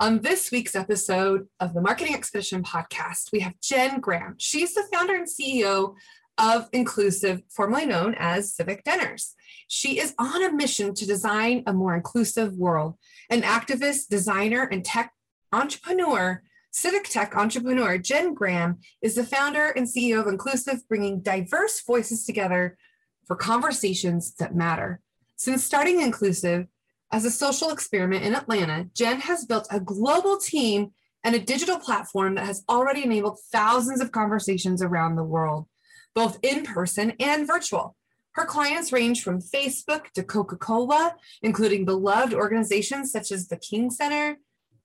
On this week's episode of the Marketing Expedition podcast, we have Jen Graham. She's the founder and CEO of Inclusivv, formerly known as Civic Dinners. She is on a mission to design a more inclusive world. An activist, designer, and tech entrepreneur, civic tech entrepreneur, Jen Graham is the founder and CEO of Inclusivv, bringing diverse voices together for conversations that matter. Since starting Inclusivv, as a social experiment in Atlanta, Jen has built a global team and a digital platform that has already enabled thousands of conversations around the world, both in person and virtual. Her clients range from Facebook to Coca Cola, including beloved organizations such as the King Center,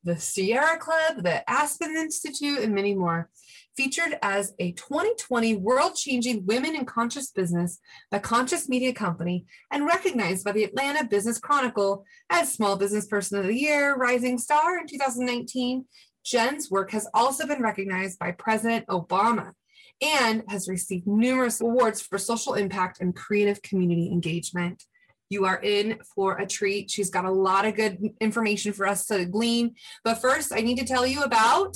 the Sierra Club, the Aspen Institute, and many more featured as a 2020 world changing women in conscious business by Conscious Media Company and recognized by the Atlanta Business Chronicle as Small Business Person of the Year, Rising Star in 2019. Jen's work has also been recognized by President Obama and has received numerous awards for social impact and creative community engagement. You are in for a treat. She's got a lot of good information for us to glean. But first, I need to tell you about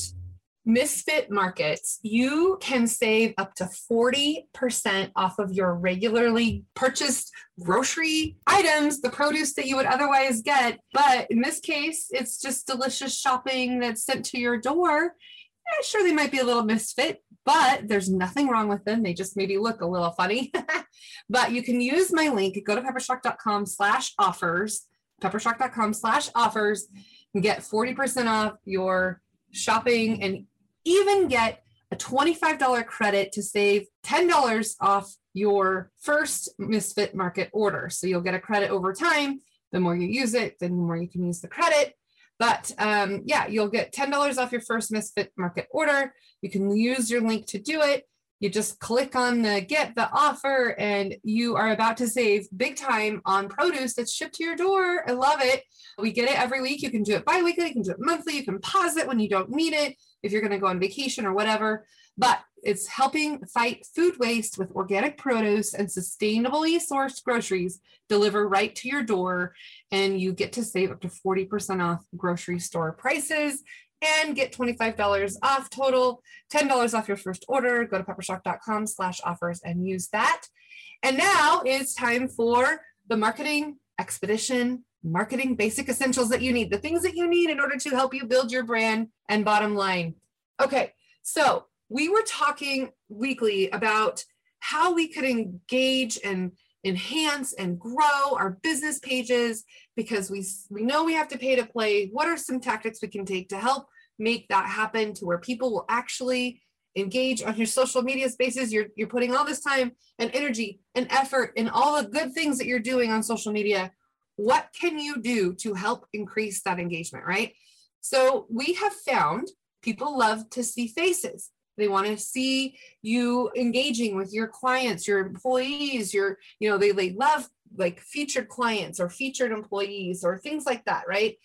Misfit Markets, you can save up to 40% off of your regularly purchased grocery items, the produce that you would otherwise get. But in this case, it's just delicious shopping that's sent to your door. Yeah, sure, they might be a little misfit, but there's nothing wrong with them. They just maybe look a little funny. but you can use my link, go to peppershock.com slash offers, peppershock.com slash offers, and get 40% off your shopping and even get a $25 credit to save $10 off your first Misfit Market order. So you'll get a credit over time. The more you use it, the more you can use the credit. But um, yeah, you'll get $10 off your first Misfit Market order. You can use your link to do it. You just click on the get the offer, and you are about to save big time on produce that's shipped to your door. I love it. We get it every week. You can do it bi weekly, you can do it monthly, you can pause it when you don't need it if you're going to go on vacation or whatever. But it's helping fight food waste with organic produce and sustainably sourced groceries deliver right to your door. And you get to save up to 40% off grocery store prices and get $25 off total, $10 off your first order. Go to peppershock.com slash offers and use that. And now it's time for the marketing expedition marketing basic essentials that you need, the things that you need in order to help you build your brand and bottom line. Okay, so we were talking weekly about how we could engage and enhance and grow our business pages because we we know we have to pay to play. What are some tactics we can take to help make that happen to where people will actually engage on your social media spaces? You're you're putting all this time and energy and effort and all the good things that you're doing on social media what can you do to help increase that engagement, right? So we have found people love to see faces. They want to see you engaging with your clients, your employees, your, you know, they, they love like featured clients or featured employees or things like that, right?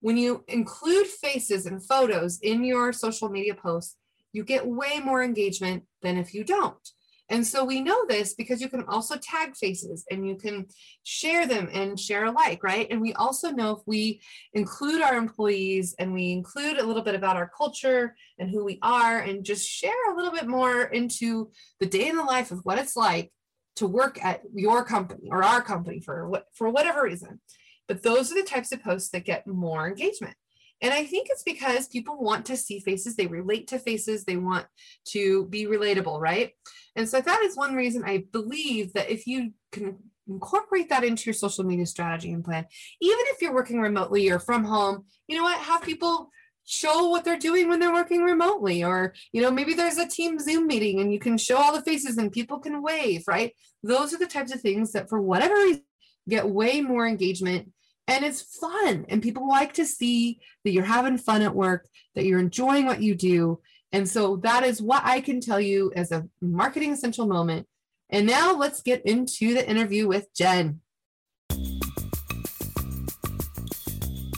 When you include faces and photos in your social media posts, you get way more engagement than if you don't. And so we know this because you can also tag faces and you can share them and share alike, right? And we also know if we include our employees and we include a little bit about our culture and who we are and just share a little bit more into the day in the life of what it's like to work at your company or our company for what for whatever reason. But those are the types of posts that get more engagement. And I think it's because people want to see faces, they relate to faces, they want to be relatable, right? And so that is one reason I believe that if you can incorporate that into your social media strategy and plan, even if you're working remotely or from home, you know what, have people show what they're doing when they're working remotely or you know maybe there's a team zoom meeting and you can show all the faces and people can wave right those are the types of things that for whatever reason get way more engagement and it's fun and people like to see that you're having fun at work that you're enjoying what you do. And so that is what i can tell you as a marketing essential moment. And now let's get into the interview with jen.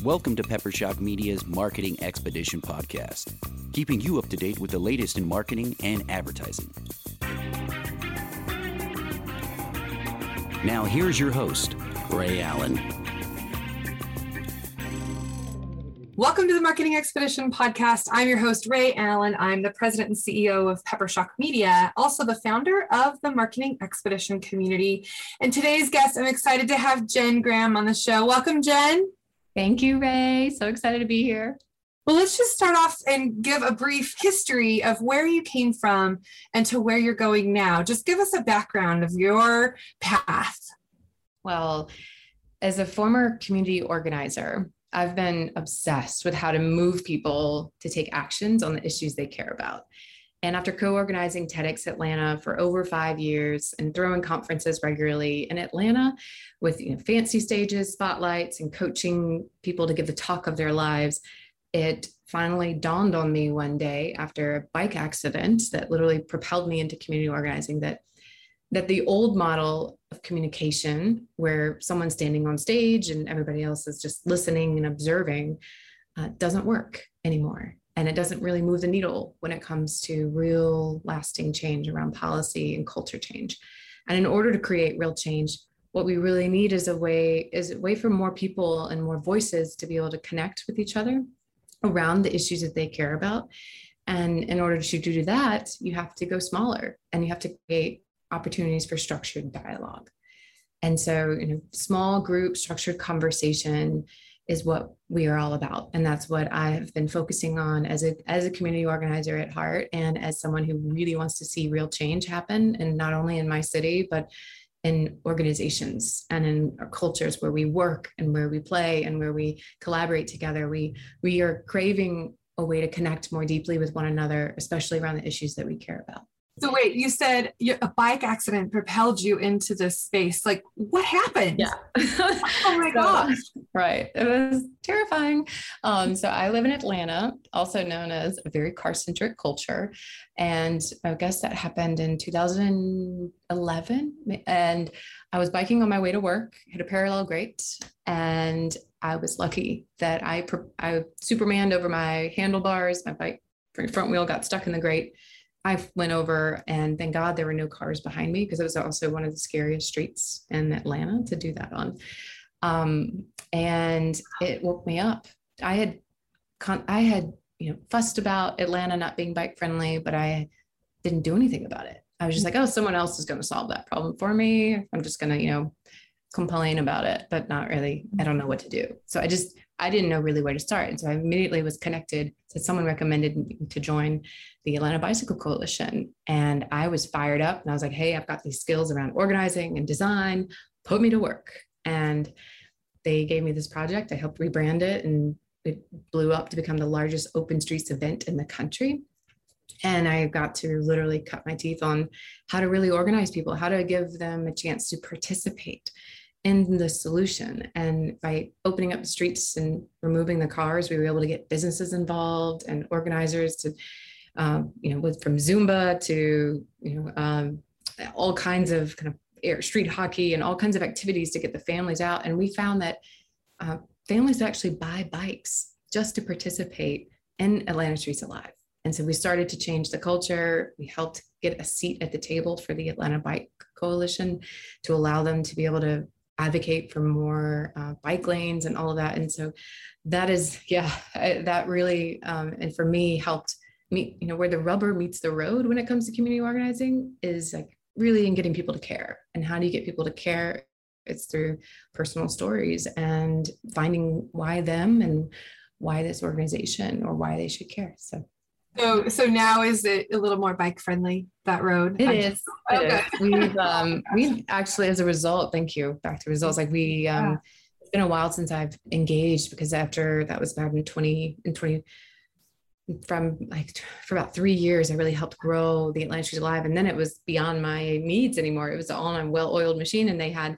Welcome to pepper shock media's marketing expedition podcast keeping you up to date with the latest in marketing and advertising. Now here's your host ray allen Welcome to the Marketing Expedition podcast. I'm your host, Ray Allen. I'm the president and CEO of Peppershock Media, also the founder of the Marketing Expedition community. And today's guest, I'm excited to have Jen Graham on the show. Welcome, Jen. Thank you, Ray. So excited to be here. Well, let's just start off and give a brief history of where you came from and to where you're going now. Just give us a background of your path. Well, as a former community organizer, I've been obsessed with how to move people to take actions on the issues they care about. And after co organizing TEDx Atlanta for over five years and throwing conferences regularly in Atlanta with you know, fancy stages, spotlights, and coaching people to give the talk of their lives, it finally dawned on me one day after a bike accident that literally propelled me into community organizing that that the old model of communication where someone's standing on stage and everybody else is just listening and observing uh, doesn't work anymore. And it doesn't really move the needle when it comes to real lasting change around policy and culture change. And in order to create real change what we really need is a way is a way for more people and more voices to be able to connect with each other around the issues that they care about. And in order to do that you have to go smaller and you have to create opportunities for structured dialogue. And so, you know, small group structured conversation is what we are all about. And that's what I have been focusing on as a, as a community organizer at heart and as someone who really wants to see real change happen. And not only in my city, but in organizations and in our cultures where we work and where we play and where we collaborate together. We, we are craving a way to connect more deeply with one another, especially around the issues that we care about. So wait, you said a bike accident propelled you into this space. Like, what happened? Yeah. oh my so, gosh. Right. It was terrifying. Um, so I live in Atlanta, also known as a very car-centric culture, and I guess that happened in 2011. And I was biking on my way to work, hit a parallel grate, and I was lucky that I I supermaned over my handlebars. My bike front wheel got stuck in the grate I went over and thank God there were no cars behind me because it was also one of the scariest streets in Atlanta to do that on. Um, and it woke me up. I had, con- I had, you know, fussed about Atlanta not being bike friendly, but I didn't do anything about it. I was just like, oh, someone else is going to solve that problem for me. I'm just going to, you know, complain about it, but not really. I don't know what to do. So I just I didn't know really where to start. And so I immediately was connected. So someone recommended me to join the Atlanta Bicycle Coalition. And I was fired up and I was like, hey, I've got these skills around organizing and design, put me to work. And they gave me this project. I helped rebrand it and it blew up to become the largest open streets event in the country. And I got to literally cut my teeth on how to really organize people, how to give them a chance to participate in the solution. And by opening up the streets and removing the cars, we were able to get businesses involved and organizers to, um, you know, with from Zumba to, you know, um, all kinds of kind of air, street hockey and all kinds of activities to get the families out. And we found that uh, families actually buy bikes just to participate in Atlanta Streets Alive. And so we started to change the culture. We helped get a seat at the table for the Atlanta Bike Coalition to allow them to be able to advocate for more uh, bike lanes and all of that. And so that is, yeah, I, that really, um, and for me, helped me, you know, where the rubber meets the road when it comes to community organizing is like really in getting people to care. And how do you get people to care? It's through personal stories and finding why them and why this organization or why they should care. So so so now is it a little more bike friendly that road? It is. okay. We've um we've actually as a result, thank you. Back to results. Like we um yeah. it's been a while since I've engaged because after that was in 20 in 20 from like for about three years, I really helped grow the Atlanta Streets Alive. And then it was beyond my needs anymore. It was all on a well-oiled machine. And they had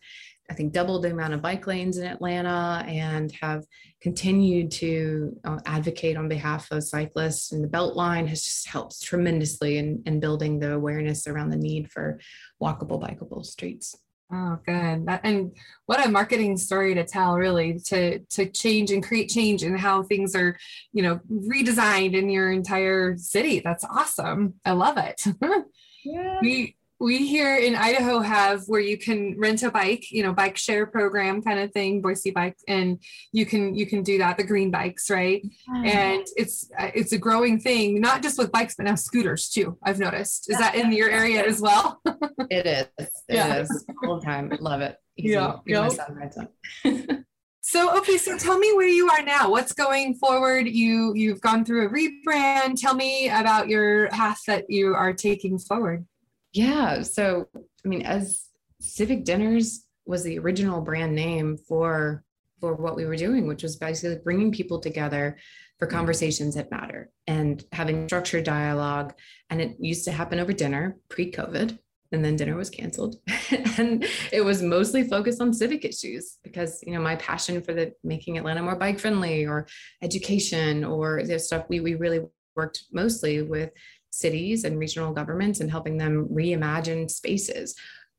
I think, doubled the amount of bike lanes in Atlanta and have continued to uh, advocate on behalf of cyclists. And the Beltline has just helped tremendously in, in building the awareness around the need for walkable, bikeable streets. Oh, good. That, and what a marketing story to tell, really, to to change and create change and how things are, you know, redesigned in your entire city. That's awesome. I love it. yeah. We we here in Idaho have where you can rent a bike, you know, bike share program kind of thing, Boise Bike, and you can you can do that. The green bikes, right? Mm-hmm. And it's it's a growing thing, not just with bikes, but now scooters too. I've noticed. Is that in your area as well? it is. It Yeah. is. Full time. Love it. Easy. Yeah, yep. son. So okay, so tell me where you are now. What's going forward? You you've gone through a rebrand. Tell me about your path that you are taking forward. Yeah. So, I mean, as Civic Dinners was the original brand name for for what we were doing, which was basically bringing people together for mm-hmm. conversations that matter and having structured dialogue. And it used to happen over dinner pre-COVID, and then dinner was canceled, and it was mostly focused on civic issues because you know my passion for the making Atlanta more bike friendly or education or the stuff we we really worked mostly with cities and regional governments and helping them reimagine spaces.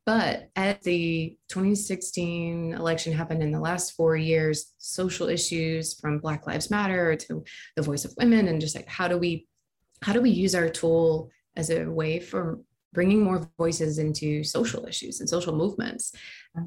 But as the 2016 election happened in the last four years, social issues from Black Lives Matter to the voice of women, and just like how do we how do we use our tool as a way for bringing more voices into social issues and social movements,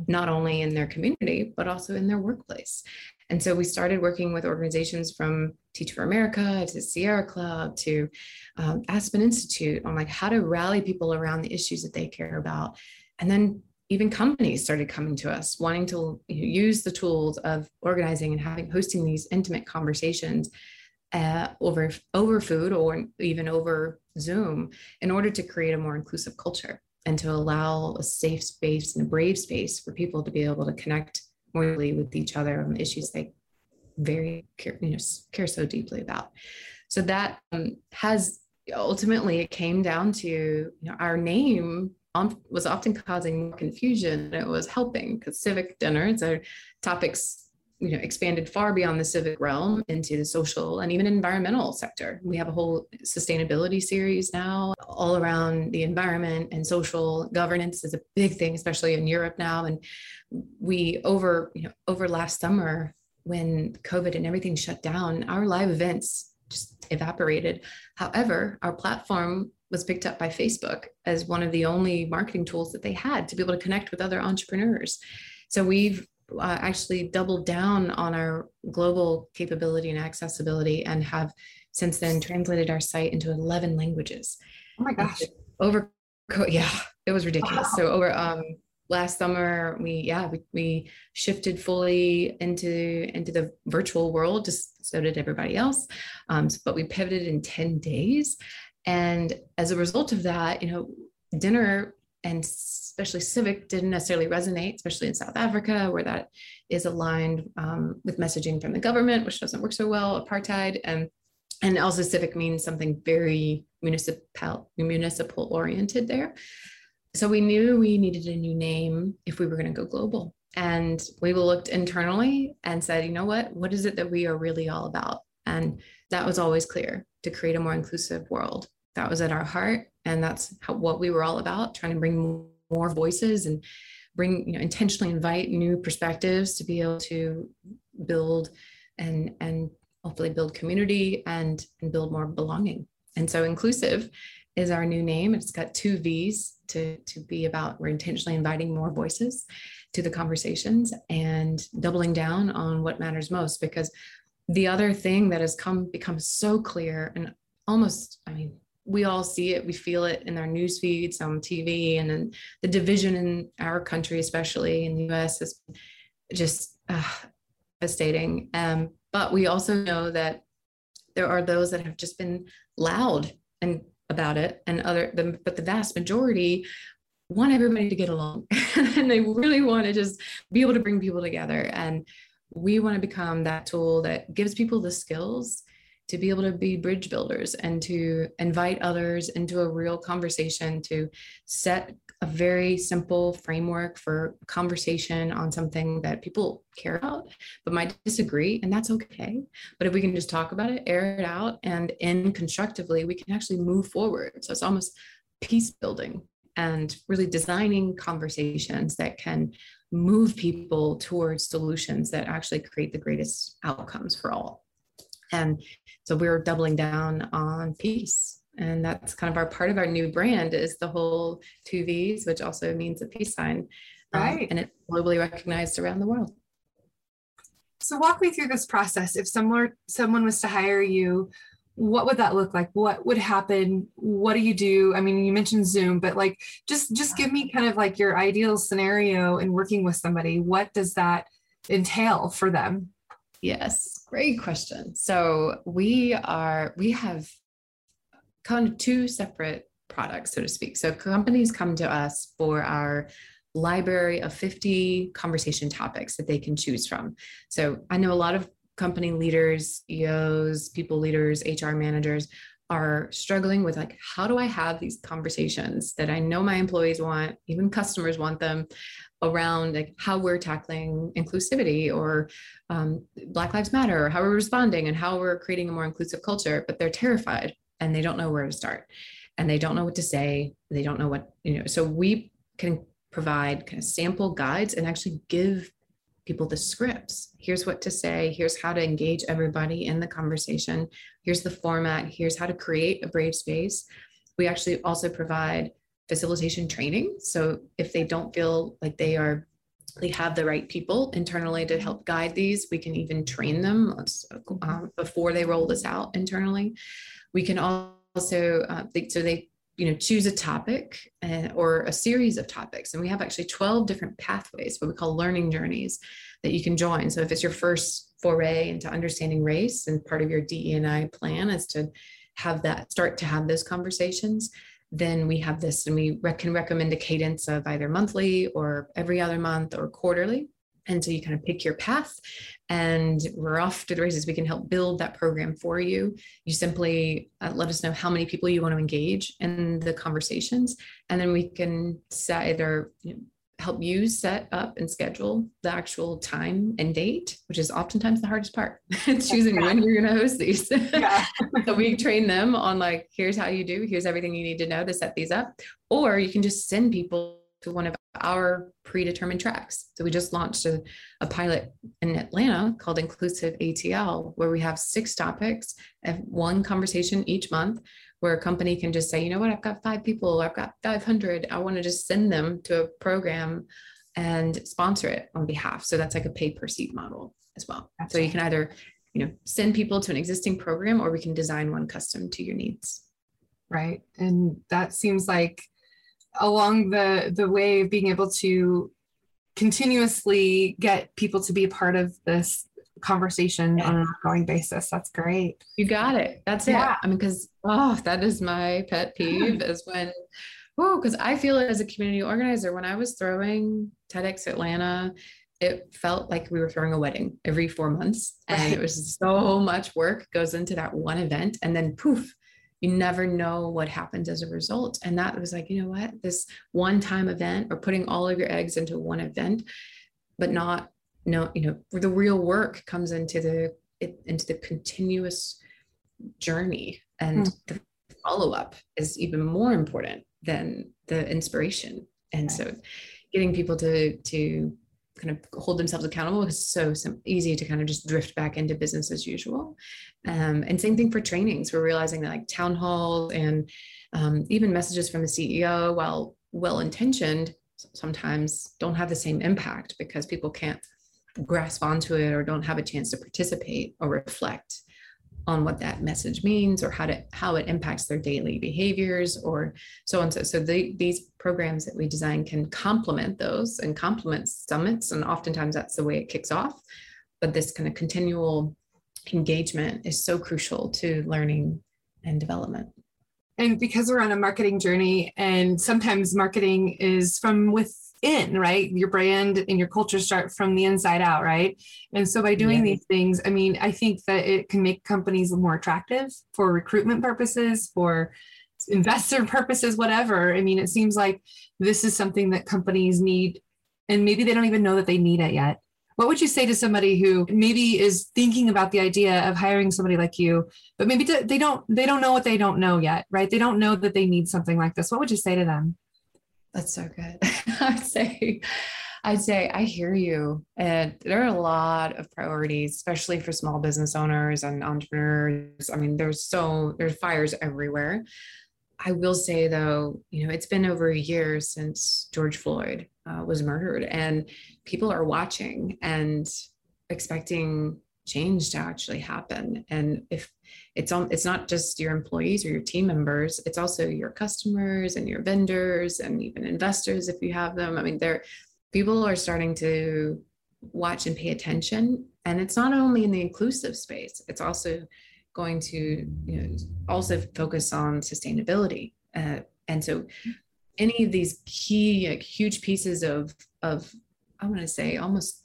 not only in their community but also in their workplace. And so we started working with organizations from Teach for America to Sierra Club to um, Aspen Institute on like how to rally people around the issues that they care about. And then even companies started coming to us wanting to use the tools of organizing and having hosting these intimate conversations uh, over over food or even over Zoom in order to create a more inclusive culture and to allow a safe space and a brave space for people to be able to connect more deeply with each other on issues they very care, you know, care so deeply about. So that um, has ultimately it came down to you know our name was often causing more confusion it was helping because civic dinners are topics you know expanded far beyond the civic realm into the social and even environmental sector. We have a whole sustainability series now all around the environment and social governance is a big thing especially in europe now. And we over you know over last summer when covid and everything shut down our live events just evaporated. However our platform was picked up by facebook as one of the only marketing tools that they had to be able to connect with other entrepreneurs. So we've uh, actually doubled down on our global capability and accessibility and have since then translated our site into 11 languages. Oh my gosh. over yeah it was ridiculous. So over um last summer we yeah we, we shifted fully into into the virtual world just so did everybody else. Um but we pivoted in 10 days. And as a result of that you know dinner and especially civic didn't necessarily resonate especially in south africa where that is aligned um, with messaging from the government which doesn't work so well apartheid and and also civic means something very municipal municipal oriented there. So we knew we needed a new name if we were going to go global. And we looked internally and said you know what? What is it that we are really all about? And that was always clear to create a more inclusive world. That was at our heart and that's how, what we were all about trying to bring more voices and bring you know intentionally invite new perspectives to be able to build and and hopefully build community and and build more belonging. And so inclusivv is our new name. It's got two v's to to be about we're intentionally inviting more voices to the conversations and doubling down on what matters most. Because the other thing that has come become so clear and almost i mean we all see it we feel it in our news feeds on tv and then the division in our country especially in the us is just uh, devastating. Um, but we also know that there are those that have just been loud and about it and other the, but the vast majority want everybody to get along. And they really want to just be able to bring people together. And we want to become that tool that gives people the skills to be able to be bridge builders and to invite others into a real conversation to set a very simple framework for conversation on something that people care about but might disagree and that's okay. But if we can just talk about it air it out and in constructively we can actually move forward. So it's almost peace building and really designing conversations that can move people towards solutions that actually create the greatest outcomes for all and so we're doubling down on peace And that's kind of our part of our new brand is the whole two V's, which also means a peace sign. Um, Right. and it's globally recognized around the world. So walk me through this process. If someone someone was to hire you, what would that look like? What would happen? What do you do? I mean, you mentioned Zoom, but like just just give me kind of like your ideal scenario in working with somebody. What does that entail for them? Yes, great question. So we are, we have kind of two separate products, so to speak. So companies come to us for our library of 50 conversation topics that they can choose from. So I know a lot of company leaders, EOs, people leaders, HR managers are struggling with like, how do I have these conversations that I know my employees want, even customers want them around like how we're tackling inclusivity or um, Black Lives Matter, or how we're responding and how we're creating a more inclusive culture, but they're terrified and they don't know where to start and they don't know what to say. They don't know what, you know, so we can provide kind of sample guides and actually give people the scripts. Here's what to say. Here's how to engage everybody in the conversation. Here's the format. Here's how to create a brave space. We actually also provide facilitation training. So if they don't feel like they are they have the right people internally to help guide these. We can even train them um, before they roll this out internally. We can also, uh, they, so they, you know, choose a topic uh, or a series of topics. And we have actually 12 different pathways, what we call learning journeys that you can join. So if it's your first foray into understanding race and part of your DE&I plan is to have that, start to have those conversations, then we have this and we rec- can recommend a cadence of either monthly or every other month or quarterly. And so you kind of pick your path and we're off to the races. We can help build that program for you. You simply uh, let us know how many people you want to engage in the conversations. And then we can set either you know, help you set up and schedule the actual time and date, which is oftentimes the hardest part. it's choosing when you're going to host these. Yeah. so we train them on like, here's how you do, here's everything you need to know to set these up. Or you can just send people to one of our predetermined tracks. So we just launched a, a pilot in Atlanta called Inclusivv ATL, where we have six topics and one conversation each month where a company can just say, you know what, I've got five people, I've got 500. I want to just send them to a program and sponsor it on behalf. So that's like a pay per seat model as well. So you can either, you know, send people to an existing program or we can design one custom to your needs. Right. And that seems like along the the way of being able to continuously get people to be a part of this conversation Yeah. on an ongoing basis. That's great. You got it. That's Yeah. it. I mean, because oh, that is my pet peeve is when, oh, because I feel it as a community organizer. When I was throwing TEDx Atlanta, it felt like we were throwing a wedding every four months, and it was so much work goes into that one event, and then poof, you never know what happens as a result. And that was like, you know what, this one-time event or putting all of your eggs into one event, but not no, you know, the real work comes into the it, into the continuous journey. And the follow-up is even more important than the inspiration. And so getting people to to kind of hold themselves accountable is so easy to kind of just drift back into business as usual. Um, and same thing for trainings. We're realizing that like town halls and um, even messages from the ceo while well intentioned sometimes don't have the same impact because people can't grasp onto it or don't have a chance to participate or reflect on what that message means or how to how it impacts their daily behaviors or so on. So so the, these programs that we design can complement those and complement summits and oftentimes that's the way it kicks off. But this kind of continual engagement is so crucial to learning and development. And because we're on a marketing journey and sometimes marketing is from within, right? Your brand and your culture start from the inside out, right? And so by doing Yeah. these things, I mean, I think that it can make companies more attractive for recruitment purposes, for investor purposes, whatever. I mean, it seems like this is something that companies need and maybe they don't even know that they need it yet. What would you say to somebody who maybe is thinking about the idea of hiring somebody like you, but maybe they don't they don't know what they don't know yet, right? They don't know that they need something like this. What would you say to them? That's so good. I'd say I'd say I hear you. And there are a lot of priorities, especially for small business owners and entrepreneurs. I mean, there's so there's fires everywhere. I will say though, you know, it's been over a year since George Floyd uh, was murdered, and people are watching and expecting change to actually happen. And if it's on, it's not just your employees or your team members, it's also your customers and your vendors and even investors if you have them. I mean, there people are starting to watch and pay attention. And it's not only in the inclusive space, it's also going to you know also focus on sustainability. Uh, and so any of these key like, huge pieces of of I want to say almost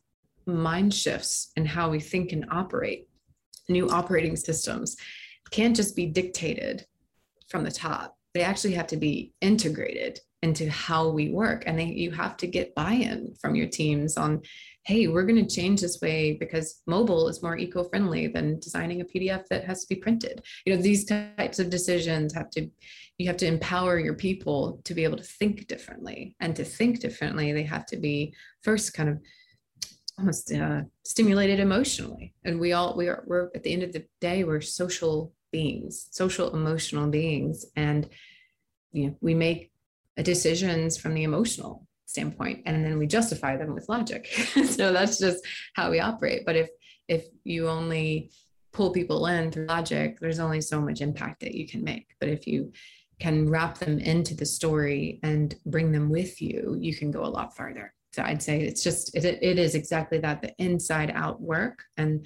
mind shifts in how we think and operate, new operating systems can't just be dictated from the top. They actually have to be integrated into how we work. And they, you have to get buy in from your teams on, hey, we're going to change this way because mobile is more eco friendly than designing a PDF that has to be printed. You know, these types of decisions have to, you have to empower your people to be able to think differently. And to think differently, they have to be first kind of almost uh, stimulated emotionally. And we all we are we're at the end of the day we're social beings social emotional beings. And you know we make decisions from the emotional standpoint and then we justify them with logic. So that's just how we operate. But if if you only pull people in through logic there's only so much impact that you can make. But if you can wrap them into the story and bring them with you you can go a lot farther so I'd say it's just it, it is exactly that the inside out work. And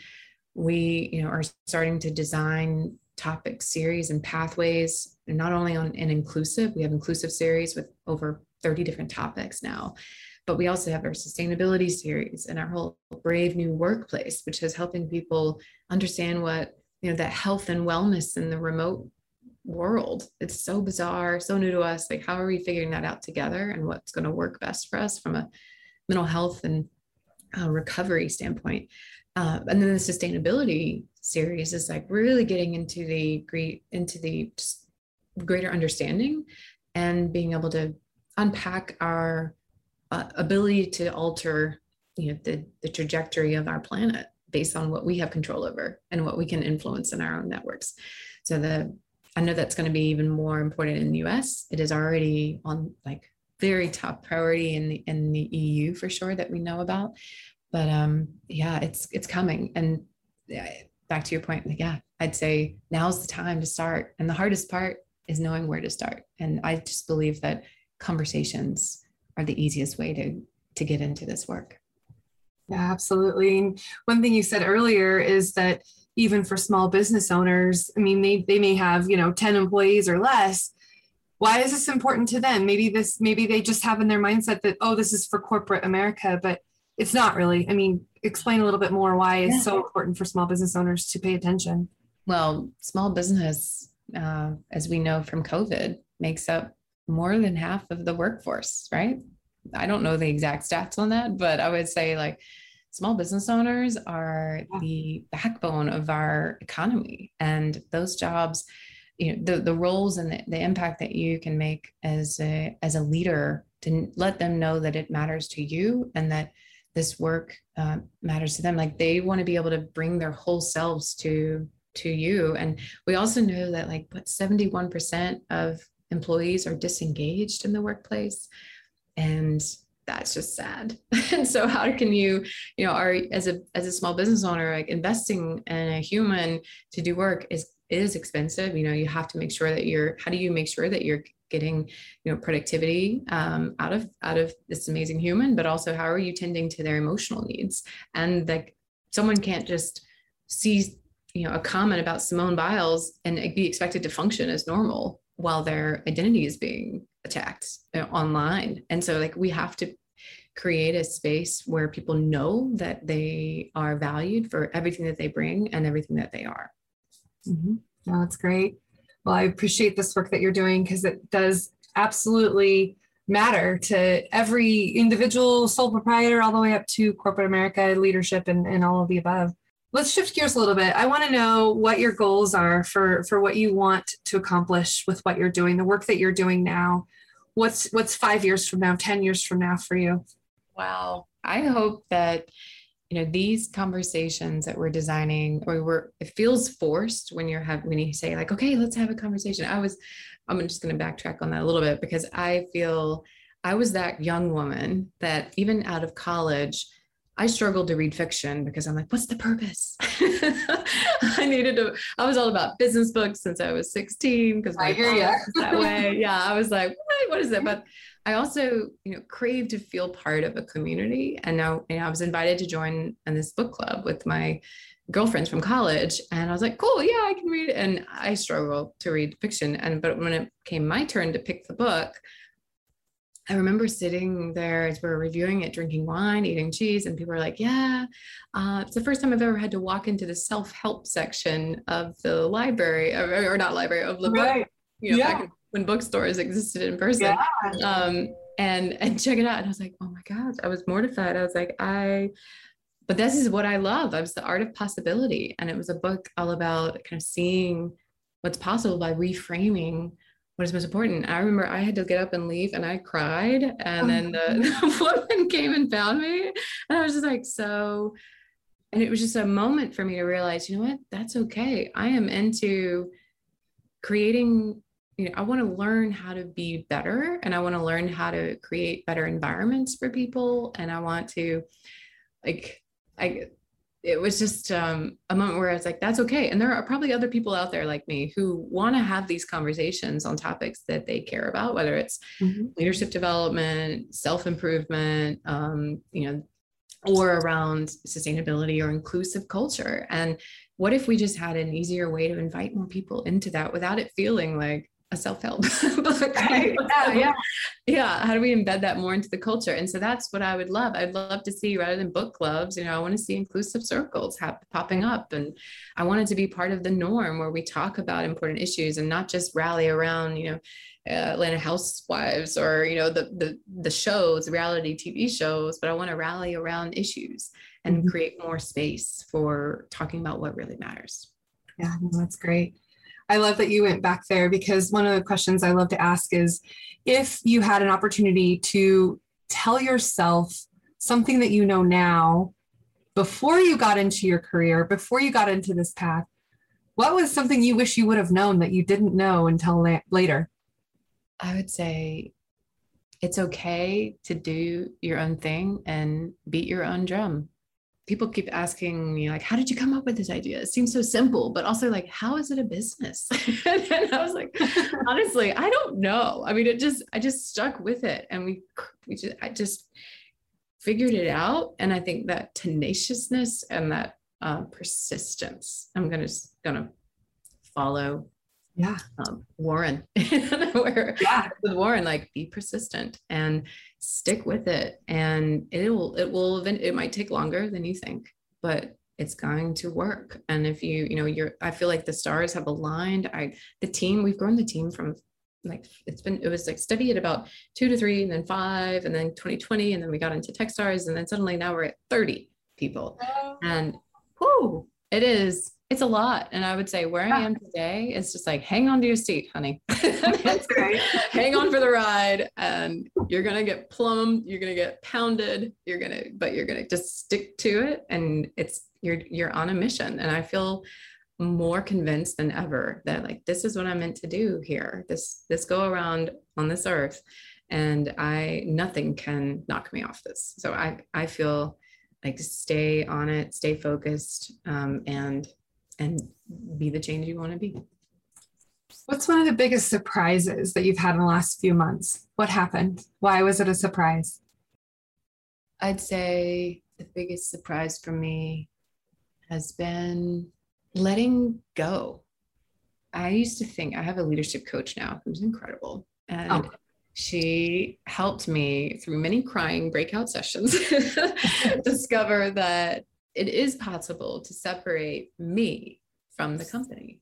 we you know are starting to design topic series and pathways and not only on an inclusive we have inclusive series with over 30 different topics now. But we also have our sustainability series and our whole brave new workplace which is helping people understand what you know that health and wellness in the remote world. It's so bizarre so new to us. Like how are we figuring that out together and what's going to work best for us from a mental health and uh, recovery standpoint. Uh, and then the sustainability series is like really getting into the great into the greater understanding and being able to unpack our uh, ability to alter you know the, the trajectory of our planet based on what we have control over and what we can influence in our own networks so the i know that's going to be even more important in the us it is already on like very top priority in the in the EU for sure that we know about. But um, yeah, it's it's coming. And back to your point, yeah, I'd say now's the time to start. And the hardest part is knowing where to start. And I just believe that conversations are the easiest way to to get into this work. Yeah, absolutely. And one thing you said earlier is that even for small business owners, I mean, they, they may have, you know, 10 employees or less, why is this important to them maybe this maybe they just have in their mindset that oh this is for corporate america but it's not really i mean explain a little bit more why it's yeah. so important for small business owners to pay attention well small business uh, as we know from covid makes up more than half of the workforce right i don't know the exact stats on that but i would say like small business owners are yeah. the backbone of our economy and those jobs you know the, the roles and the, the impact that you can make as a as a leader to let them know that it matters to you and that this work uh, matters to them. Like they want to be able to bring their whole selves to to you. And we also know that like what 71% of employees are disengaged in the workplace and that's just sad. And so how can you you know are as a as a small business owner like investing in a human to do work is is expensive you know you have to make sure that you're how do you make sure that you're getting you know productivity um, out of out of this amazing human but also how are you tending to their emotional needs? And like someone can't just see you know a comment about simone biles and be expected to function as normal while their identity is being attacked online. And so like we have to create a space where people know that they are valued for everything that they bring and everything that they are Mm-hmm. No, that's great. Well, I appreciate this work that you're doing because it does absolutely matter to every individual sole proprietor all the way up to corporate America leadership and, and all of the above. Let's shift gears a little bit. I want to know what your goals are for for what you want to accomplish with what you're doing, the work that you're doing now. What's what's five years from now, ten years from now for you? Wow. I hope that you know these conversations that we're designing or we're it feels forced when you're having when you say like okay let's have a conversation i was i'm just going to backtrack on that a little bit because i feel i was that young woman that even out of college I struggled to read fiction because I'm like, what's the purpose? I needed to, I was all about business books since I was 16 because I hear you that way. Yeah. I was like, what, what is it? But I also, you know, craved to feel part of a community. And now, you know, I was invited to join in this book club with my girlfriends from college. And I was like, cool, yeah, I can read. And I struggle to read fiction. And but when it came my turn to pick the book, I remember sitting there as we were reviewing it, drinking wine, eating cheese, and people were like, Yeah, uh, it's the first time I've ever had to walk into the self help section of the library, or, or not library, of the right. you know, yeah. When bookstores existed in person. Yeah. Um, and and check it out. And I was like, Oh my God, I was mortified. I was like, I, but this is what I love. I was the art of possibility. And it was a book all about kind of seeing what's possible by reframing what is most important. I remember I had to get up and leave and I cried. And oh, then the, the, woman came and found me. And I was just like, so, and it was just a moment for me to realize, you know what, that's okay. I am into creating, you know, I want to learn how to be better and I want to learn how to create better environments for people. And I want to, like, I, it was just um, a moment where I was like, that's okay. And there are probably other people out there like me who want to have these conversations on topics that they care about, whether it's mm-hmm. leadership development, self improvement, um, you know, or around sustainability or inclusive culture. And what if we just had an easier way to invite more people into that without it feeling like, a self-help book. Right. Yeah, yeah. yeah. How do we embed that more into the culture? And so that's what I would love. I'd love to see rather than book clubs, you know, I want to see inclusive circles have, popping up. And I want it to be part of the norm where we talk about important issues and not just rally around, you know, uh, Atlanta Housewives or you know the the the shows, reality TV shows, but I want to rally around issues and mm-hmm. create more space for talking about what really matters. Yeah, no, that's great. I love that you went back there because one of the questions I love to ask is if you had an opportunity to tell yourself something that you know now before you got into your career, before you got into this path, what was something you wish you would have known that you didn't know until la- later? I would say it's okay to do your own thing and beat your own drum people keep asking me like how did you come up with this idea? It seems so simple but also like how is it a business? And i was like honestly i don't know. I mean it just i just stuck with it and we we just i just figured it out and i think that tenaciousness and that uh, persistence i'm gonna gonna follow yeah. Um, warren. Where yeah. with warren like be persistent and stick with it. And it will it will it might take longer than you think but it's going to work. And if you you know you're i feel like the stars have aligned. I the team we've grown the team from like it's been it was like steady at about two to three and then five and then 2020 and then we got into techstars and then suddenly now we're at 30 people. Oh. and whoo it is it's a lot. And I would say where I am today is just like hang on to your seat, honey. That's great. hang on for the ride and you're gonna get plumbed, you're gonna get pounded, you're gonna, but you're gonna just stick to it and it's you're you're on a mission. And I feel more convinced than ever that like this is what I'm meant to do here. This this go around on this earth. And I nothing can knock me off this. So I I feel like stay on it, stay focused, um, and and be the change you want to be. What's one of the biggest surprises that you've had in the last few months? What happened? Why was it a surprise? I'd say the biggest surprise for me has been letting go. I used to think I have a leadership coach now who's incredible. And oh. she helped me through many crying breakout sessions discover that it is possible to separate me from the company.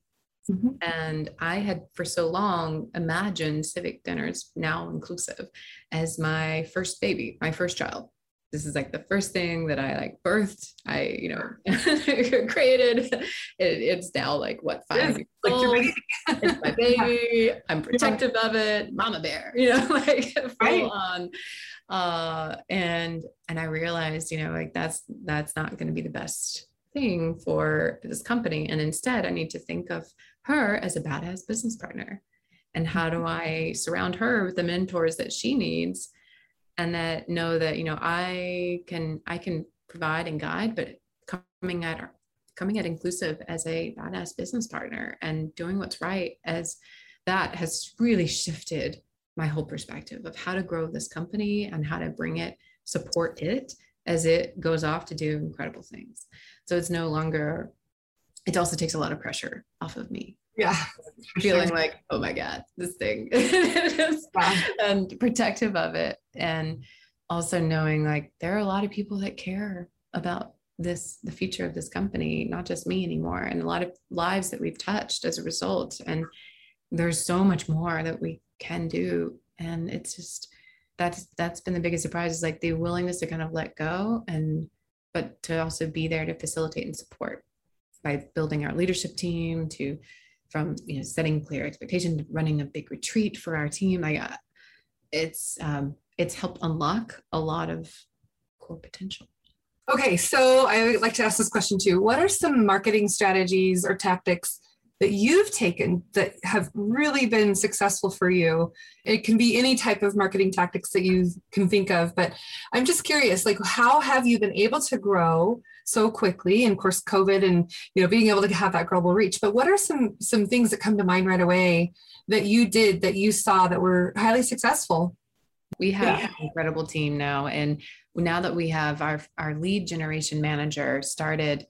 Mm-hmm. And I had for so long imagined civic dinners, now inclusivv, as my first baby, my first child. this is like the first thing that I like birthed. I, you know, created. It, it's now like what five years like old. it's my baby. I'm protective of it. Mama bear, you know, like full right. on. Uh, and and I realized, you know, like that's that's not going to be the best thing for this company. And instead, I need to think of her as a badass business partner. And how do I surround her with the mentors that she needs? and that know that you know i can i can provide and guide but coming at coming at inclusivv as a badass business partner and doing what's right as that has really shifted my whole perspective of how to grow this company and how to bring it support it as it goes off to do incredible things so it's no longer it also takes a lot of pressure off of me yeah feeling sure. like oh my god this thing yeah. and protective of it and also knowing like there are a lot of people that care about this the future of this company not just me anymore and a lot of lives that we've touched as a result and there's so much more that we can do. And it's just that's that's been the biggest surprise is like the willingness to kind of let go and but to also be there to facilitate and support by building our leadership team to from you know setting clear expectations running a big retreat for our team. I got it's um, it's helped unlock a lot of core potential. Okay so i would like to ask this question too. What are some marketing strategies or tactics that you've taken that have really been successful for you. It can be any type of marketing tactics that you can think of but i'm just curious like how have you been able to grow so quickly? And of course covid and you know being able to have that global reach but what are some some things that come to mind right away that you did that you saw that were highly successful? We have yeah. an incredible team now and now that we have our our lead generation manager started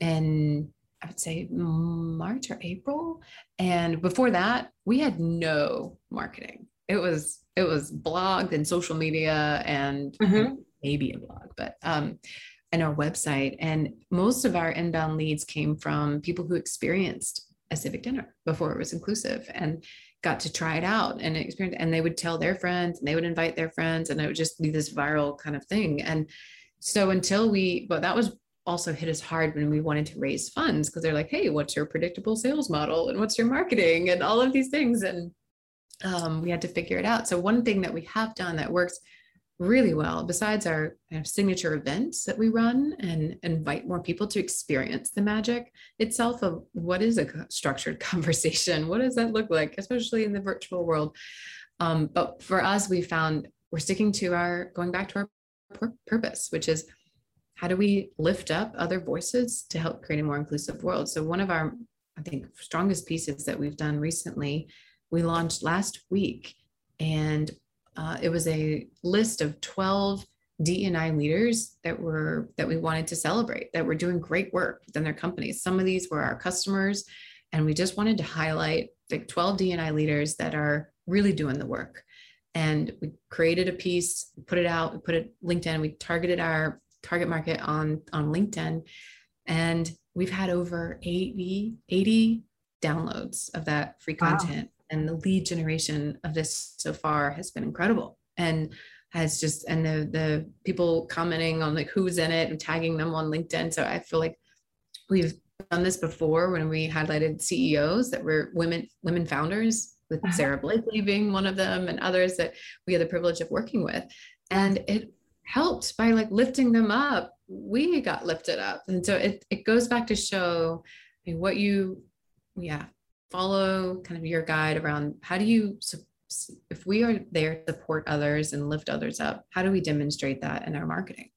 in I would say March or April. And before that, we had no marketing. It was it was blogged and social media and mm-hmm. maybe a blog, but um, and our website. And most of our inbound leads came from people who experienced a civic dinner before it was Inclusivv and got to try it out and experience. And they would tell their friends and they would invite their friends, and it would just be this viral kind of thing. And so until we, but that was also hit us hard when we wanted to raise funds because they're like, hey, what's your predictable sales model and what's your marketing and all of these things. And um, we had to figure it out. So one thing that we have done that works really well, besides our kind of signature events that we run and invite more people to experience the magic itself of what is a structured conversation? What does that look like, especially in the virtual world? Um, but for us, we found we're sticking to our going back to our pur- purpose, which is how do we lift up other voices to help create a more inclusive world? So, one of our, I think, strongest pieces that we've done recently, we launched last week, and uh, it was a list of 12 DNI leaders that were that we wanted to celebrate that were doing great work within their companies. Some of these were our customers, and we just wanted to highlight the 12 DNI leaders that are really doing the work. And we created a piece, put it out, we put it LinkedIn, we targeted our target market on on linkedin and we've had over 80 80 downloads of that free content wow. and the lead generation of this so far has been incredible and has just and the the people commenting on like who's in it and tagging them on linkedin so i feel like we've done this before when we highlighted ceos that were women women founders with uh-huh. Sara Blakely being one of them and others that we had the privilege of working with. And it helped by like lifting them up. We got lifted up. And so it, it goes back to show I mean, what you yeah follow kind of your guide around how do you if we are there to support others and lift others up how do we demonstrate that in our marketing?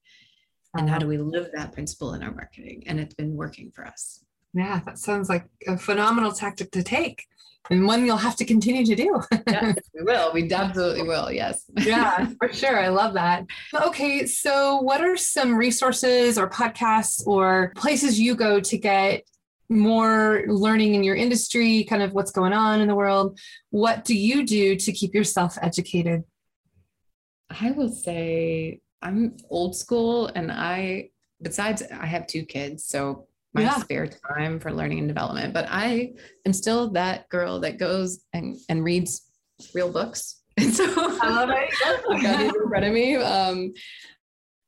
And how do we live that principle in our marketing? And it's been working for us. Yeah that sounds like a phenomenal tactic to take and one you'll have to continue to do. yes, we will. We absolutely will. Yes. yeah, for sure. I love that. Okay, so what are some resources or podcasts or places you go to get more learning in your industry, kind of what's going on in the world? What do you do to keep yourself educated? I will say I'm old school and I besides I have two kids, so my yeah. spare time for learning and development. But I am still that girl that goes and, and reads real books. And so I love it. in front of me. Um,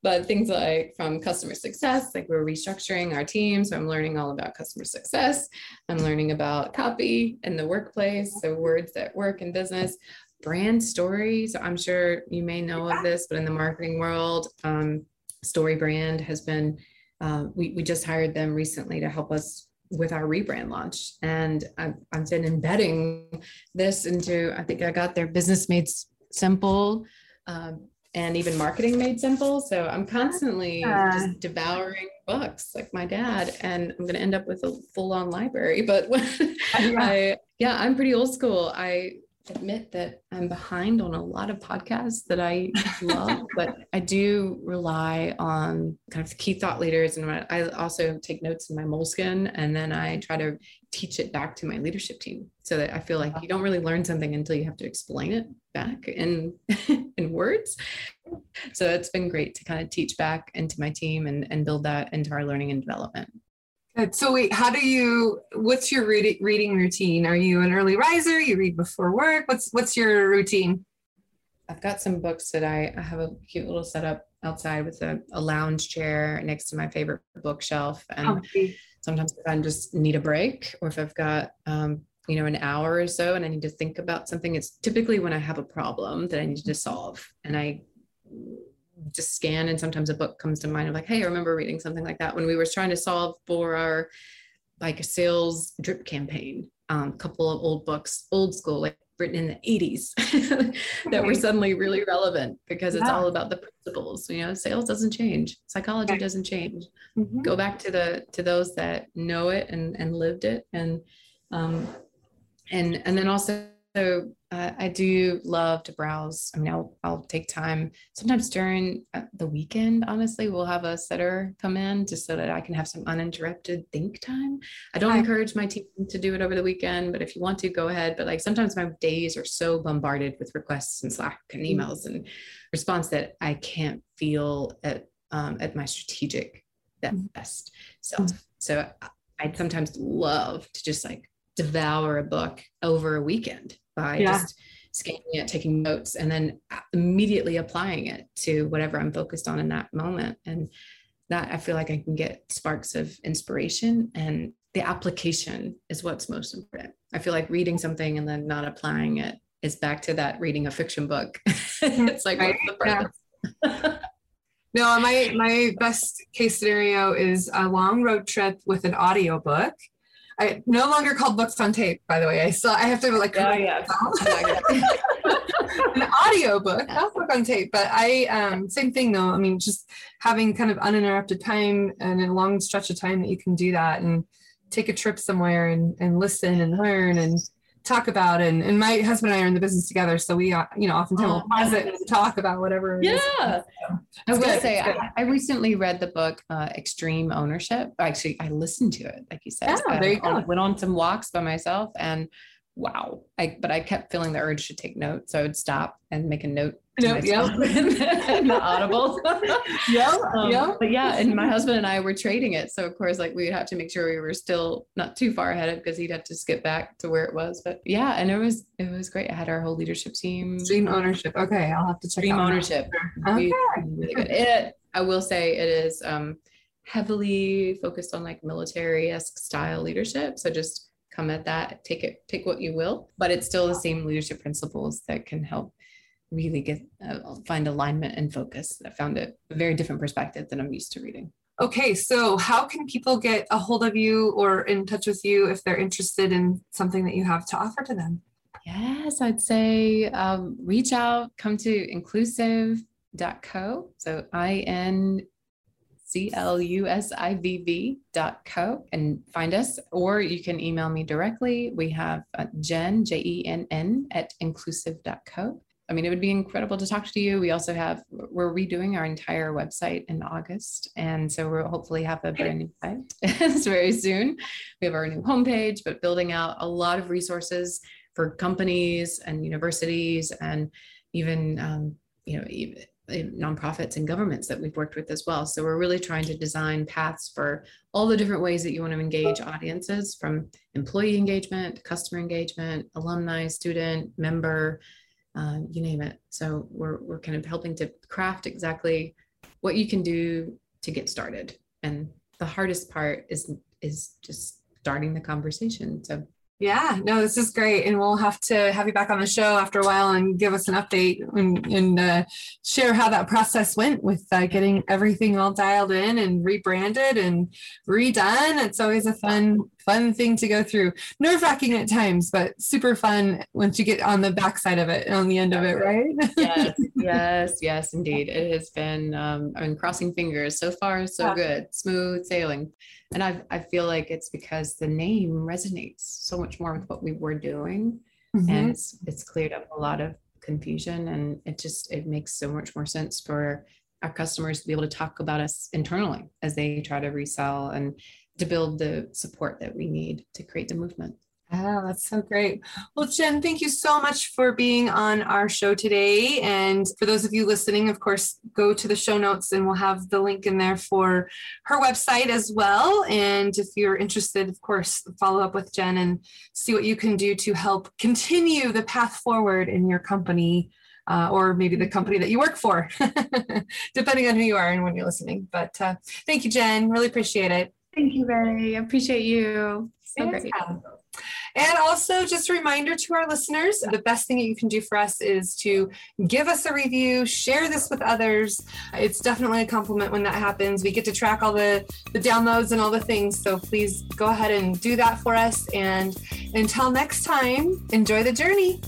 but things like from customer success, like we're restructuring our team. So I'm learning all about customer success. I'm learning about copy in the workplace, so words that work in business, brand stories. I'm sure you may know of this, but in the marketing world, um, Story Brand has been, uh, we, we just hired them recently to help us with our rebrand launch. And I've, I've been embedding this into, I think I got their business made simple. Um, and even marketing made simple. So I'm constantly just devouring books like my dad, and I'm going to end up with a full on library. But. I, yeah, I'm pretty old school. I admit that I'm behind on a lot of podcasts that I love, but I do rely on kind of key thought leaders. And I also take notes in my Moleskine and then I try to teach it back to my leadership team so that I feel like you don't really learn something until you have to explain it back in in words. So it's been great to kind of teach back into my team and, and build that into our learning and development. Good. So wait, how do you? What's your reading reading routine? Are you an early riser? You read before work? What's what's your routine? I've got some books that I, I have a cute little setup outside with a, a lounge chair next to my favorite bookshelf. And Comfy. sometimes if I just need a break or if I've got, um, you know, an hour or so and I need to think about something, it's typically when I have a problem that I need to solve. And I just scan and sometimes a book comes to mind of like, hey, I remember reading something like that when we were trying to solve for our like a sales drip campaign. Um, couple of old books, old school, like written in the 80s that were suddenly really relevant because it's Yeah. all about the principles. You know, sales doesn't change, psychology Right. doesn't change Mhm. go back to the to those that know it and and lived it and um and and then also uh, I do love to browse. I mean, I'll, I'll take time sometimes during uh, the weekend. Honestly, we'll have a sitter come in just so that I can have some uninterrupted think time. I don't encourage my team to do it over the weekend, but if you want to, go ahead. But like sometimes my days are so bombarded with requests and Slack and Mhm. emails and response that I can't feel at um, at my strategic Mhm. best self. So I- I'd sometimes love to just like devour a book over a weekend by Yeah. just scanning it, taking notes, and then immediately applying it to whatever I'm focused on in that moment. And that I feel like I can get sparks of inspiration and the application is what's most important. I feel like reading something and then not applying it is back to that reading a fiction book. Mm-hmm. it's like, what's the Right, yeah. No, my my best case scenario is a long road trip with an audiobook. I no longer called books on tape, by the way. I still I have to like Oh, yeah. an audio book, audiobook, not book on tape. But I um same thing though. I mean, just having kind of uninterrupted time and a long stretch of time that you can do that and take a trip somewhere and and listen and learn and talk about and and my husband and I are in the business together, so we uh, you know oftentimes Oh, will pause it and talk about whatever. it is. Yeah. I will good, say. I, I recently read the book uh, Extreme Ownership. Actually, I listened to it, like you said. Oh, there you I go. went on some walks by myself and wow. I but I kept feeling the urge to take notes. So I would stop and make a note Note, yeah. the audible. Yeah, Um, yeah. But yeah, and my husband and I were trading it. So of course, like we'd have to make sure we were still not too far ahead of because he'd have to skip back to where it was. But yeah, and it was it was great. I had our whole leadership team. Stream ownership. Okay, I'll have to check Dream out ownership. Okay. We- really good. It, I will say it is um, heavily focused on like military-esque style leadership. So just come at that, take it, take what you will, but it's still the same leadership principles that can help really get uh, find alignment and focus. I found it a very different perspective than I'm used to reading. Okay, so how can people get a hold of you or in touch with you if they're interested in something that you have to offer to them? Yes, I'd say um, reach out, come to inclusivv.co. So I N C L U S I V V dot co and find us, or you can email me directly. We have uh, Jen, J E N N, at inclusivv.co. I mean, it would be incredible to talk to you. We also have, we're redoing our entire website in August. And so we'll hopefully have a brand new site very soon. We have our new homepage, but building out a lot of resources for companies and universities and even um, you know even nonprofits and governments that we've worked with as well. So we're really trying to design paths for all the different ways that you want to engage audiences from employee engagement, customer engagement, alumni, student, member, uh, you name it. So we're, we're kind of helping to craft exactly what you can do to get started. And the hardest part is is just starting the conversation. So yeah, no, this is great. And we'll have to have you back on the show after a while and give us an update and, and uh, share how that process went with uh, getting everything all dialed in and rebranded and redone. It's always a fun, fun thing to go through. Nerve wracking at times, but super fun once you get on the backside of it and on the end of it, right? yes, yes, yes, indeed. It has been, um, I mean, crossing fingers. So far, so yeah. good. Smooth sailing and I, I feel like it's because the name resonates so much more with what we were doing mm-hmm. and it's, it's cleared up a lot of confusion and it just it makes so much more sense for our customers to be able to talk about us internally as they try to resell and to build the support that we need to create the movement Oh, that's so great. Well, Jen, thank you so much for being on our show today. And for those of you listening, of course, go to the show notes and we'll have the link in there for her website as well. And if you're interested, of course, follow up with Jen and see what you can do to help continue the path forward in your company. Uh, or maybe the company that you work for, depending on who you are and when you're listening. But uh, thank you, Jen. Really appreciate it. Thank you, Barry. I appreciate you. So great. And also, just a reminder to our listeners the best thing that you can do for us is to give us a review, share this with others. It's definitely a compliment when that happens. We get to track all the, the downloads and all the things. So please go ahead and do that for us. And until next time, enjoy the journey.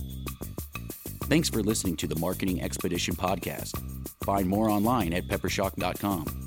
Thanks for listening to the Marketing Expedition podcast. Find more online at peppershock.com.